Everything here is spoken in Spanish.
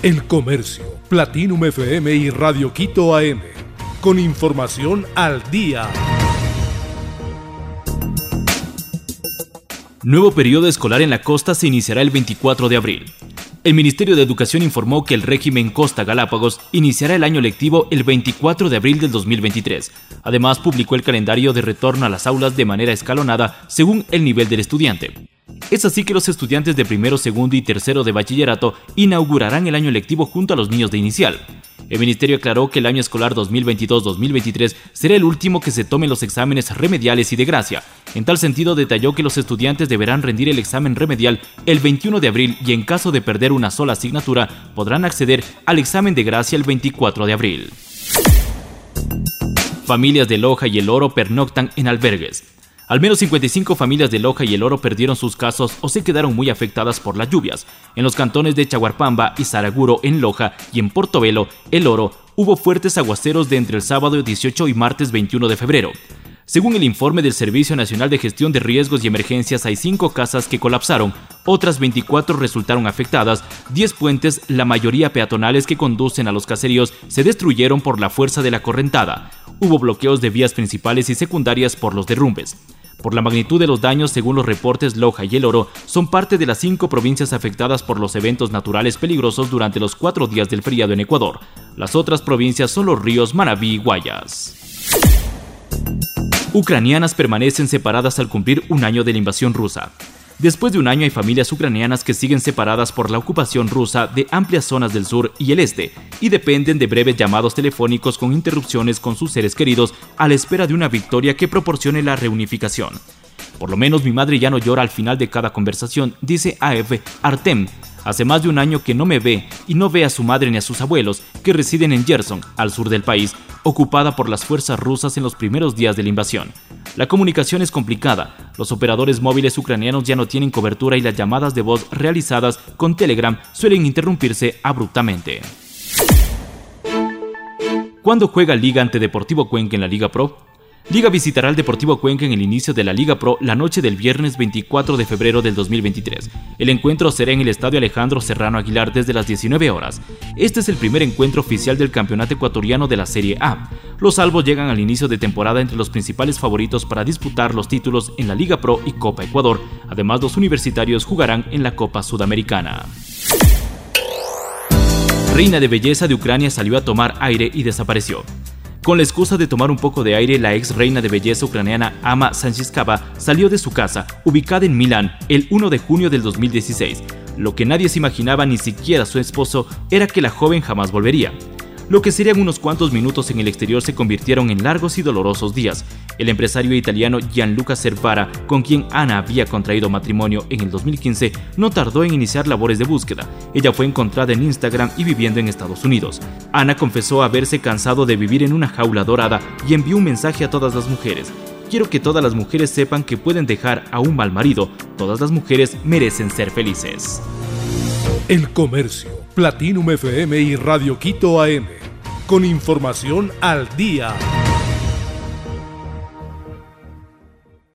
El Comercio, Platinum FM y Radio Quito AM. Con información al día. Nuevo periodo escolar en la costa se iniciará el 24 de abril. El Ministerio de Educación informó que el régimen Costa Galápagos iniciará el año lectivo el 24 de abril del 2023. Además, publicó el calendario de retorno a las aulas de manera escalonada según el nivel del estudiante. Es así que los estudiantes de primero, segundo y tercero de bachillerato inaugurarán el año lectivo junto a los niños de inicial. El ministerio aclaró que el año escolar 2022-2023 será el último que se tomen los exámenes remediales y de gracia. En tal sentido, detalló que los estudiantes deberán rendir el examen remedial el 21 de abril y en caso de perder una sola asignatura podrán acceder al examen de gracia el 24 de abril. Familias de Loja y El Oro pernoctan en albergues. Al menos 55 familias de Loja y El Oro perdieron sus casos o se quedaron muy afectadas por las lluvias. En los cantones de Chaguarpamba y Saraguro en Loja y en Portobelo, El Oro, hubo fuertes aguaceros de entre el sábado 18 y martes 21 de febrero. Según el informe del Servicio Nacional de Gestión de Riesgos y Emergencias, hay cinco casas que colapsaron, otras 24 resultaron afectadas, 10 puentes, la mayoría peatonales que conducen a los caseríos, se destruyeron por la fuerza de la correntada. Hubo bloqueos de vías principales y secundarias por los derrumbes. Por la magnitud de los daños, según los reportes, Loja y El Oro son parte de las cinco provincias afectadas por los eventos naturales peligrosos durante los cuatro días del feriado en Ecuador. Las otras provincias son los ríos Manabí y Guayas. Ucranianas permanecen separadas al cumplir un año de la invasión rusa. Después de un año hay familias ucranianas que siguen separadas por la ocupación rusa de amplias zonas del sur y el este y dependen de breves llamados telefónicos con interrupciones con sus seres queridos a la espera de una victoria que proporcione la reunificación. Por lo menos mi madre ya no llora al final de cada conversación, dice AF Artem, Hace más de un año que no me ve y no ve a su madre ni a sus abuelos, que residen en Gerson, al sur del país, ocupada por las fuerzas rusas en los primeros días de la invasión. La comunicación es complicada, los operadores móviles ucranianos ya no tienen cobertura y las llamadas de voz realizadas con Telegram suelen interrumpirse abruptamente. ¿Cuándo juega Liga ante Deportivo Cuenca en la Liga Pro? Liga visitará al Deportivo Cuenca en el inicio de la Liga Pro la noche del viernes 24 de febrero del 2023. El encuentro será en el Estadio Alejandro Serrano Aguilar desde las 19 horas. Este es el primer encuentro oficial del campeonato ecuatoriano de la Serie A. Los salvos llegan al inicio de temporada entre los principales favoritos para disputar los títulos en la Liga Pro y Copa Ecuador. Además, los universitarios jugarán en la Copa Sudamericana. Reina de belleza de Ucrania salió a tomar aire y desapareció. Con la excusa de tomar un poco de aire, la ex reina de belleza ucraniana Ama Sanchiskava salió de su casa, ubicada en Milán, el 1 de junio del 2016. Lo que nadie se imaginaba, ni siquiera su esposo, era que la joven jamás volvería. Lo que serían unos cuantos minutos en el exterior se convirtieron en largos y dolorosos días. El empresario italiano Gianluca Cervara, con quien Ana había contraído matrimonio en el 2015, no tardó en iniciar labores de búsqueda. Ella fue encontrada en Instagram y viviendo en Estados Unidos. Ana confesó haberse cansado de vivir en una jaula dorada y envió un mensaje a todas las mujeres. Quiero que todas las mujeres sepan que pueden dejar a un mal marido. Todas las mujeres merecen ser felices. El Comercio, Platinum FM y Radio Quito AM. Con información al día.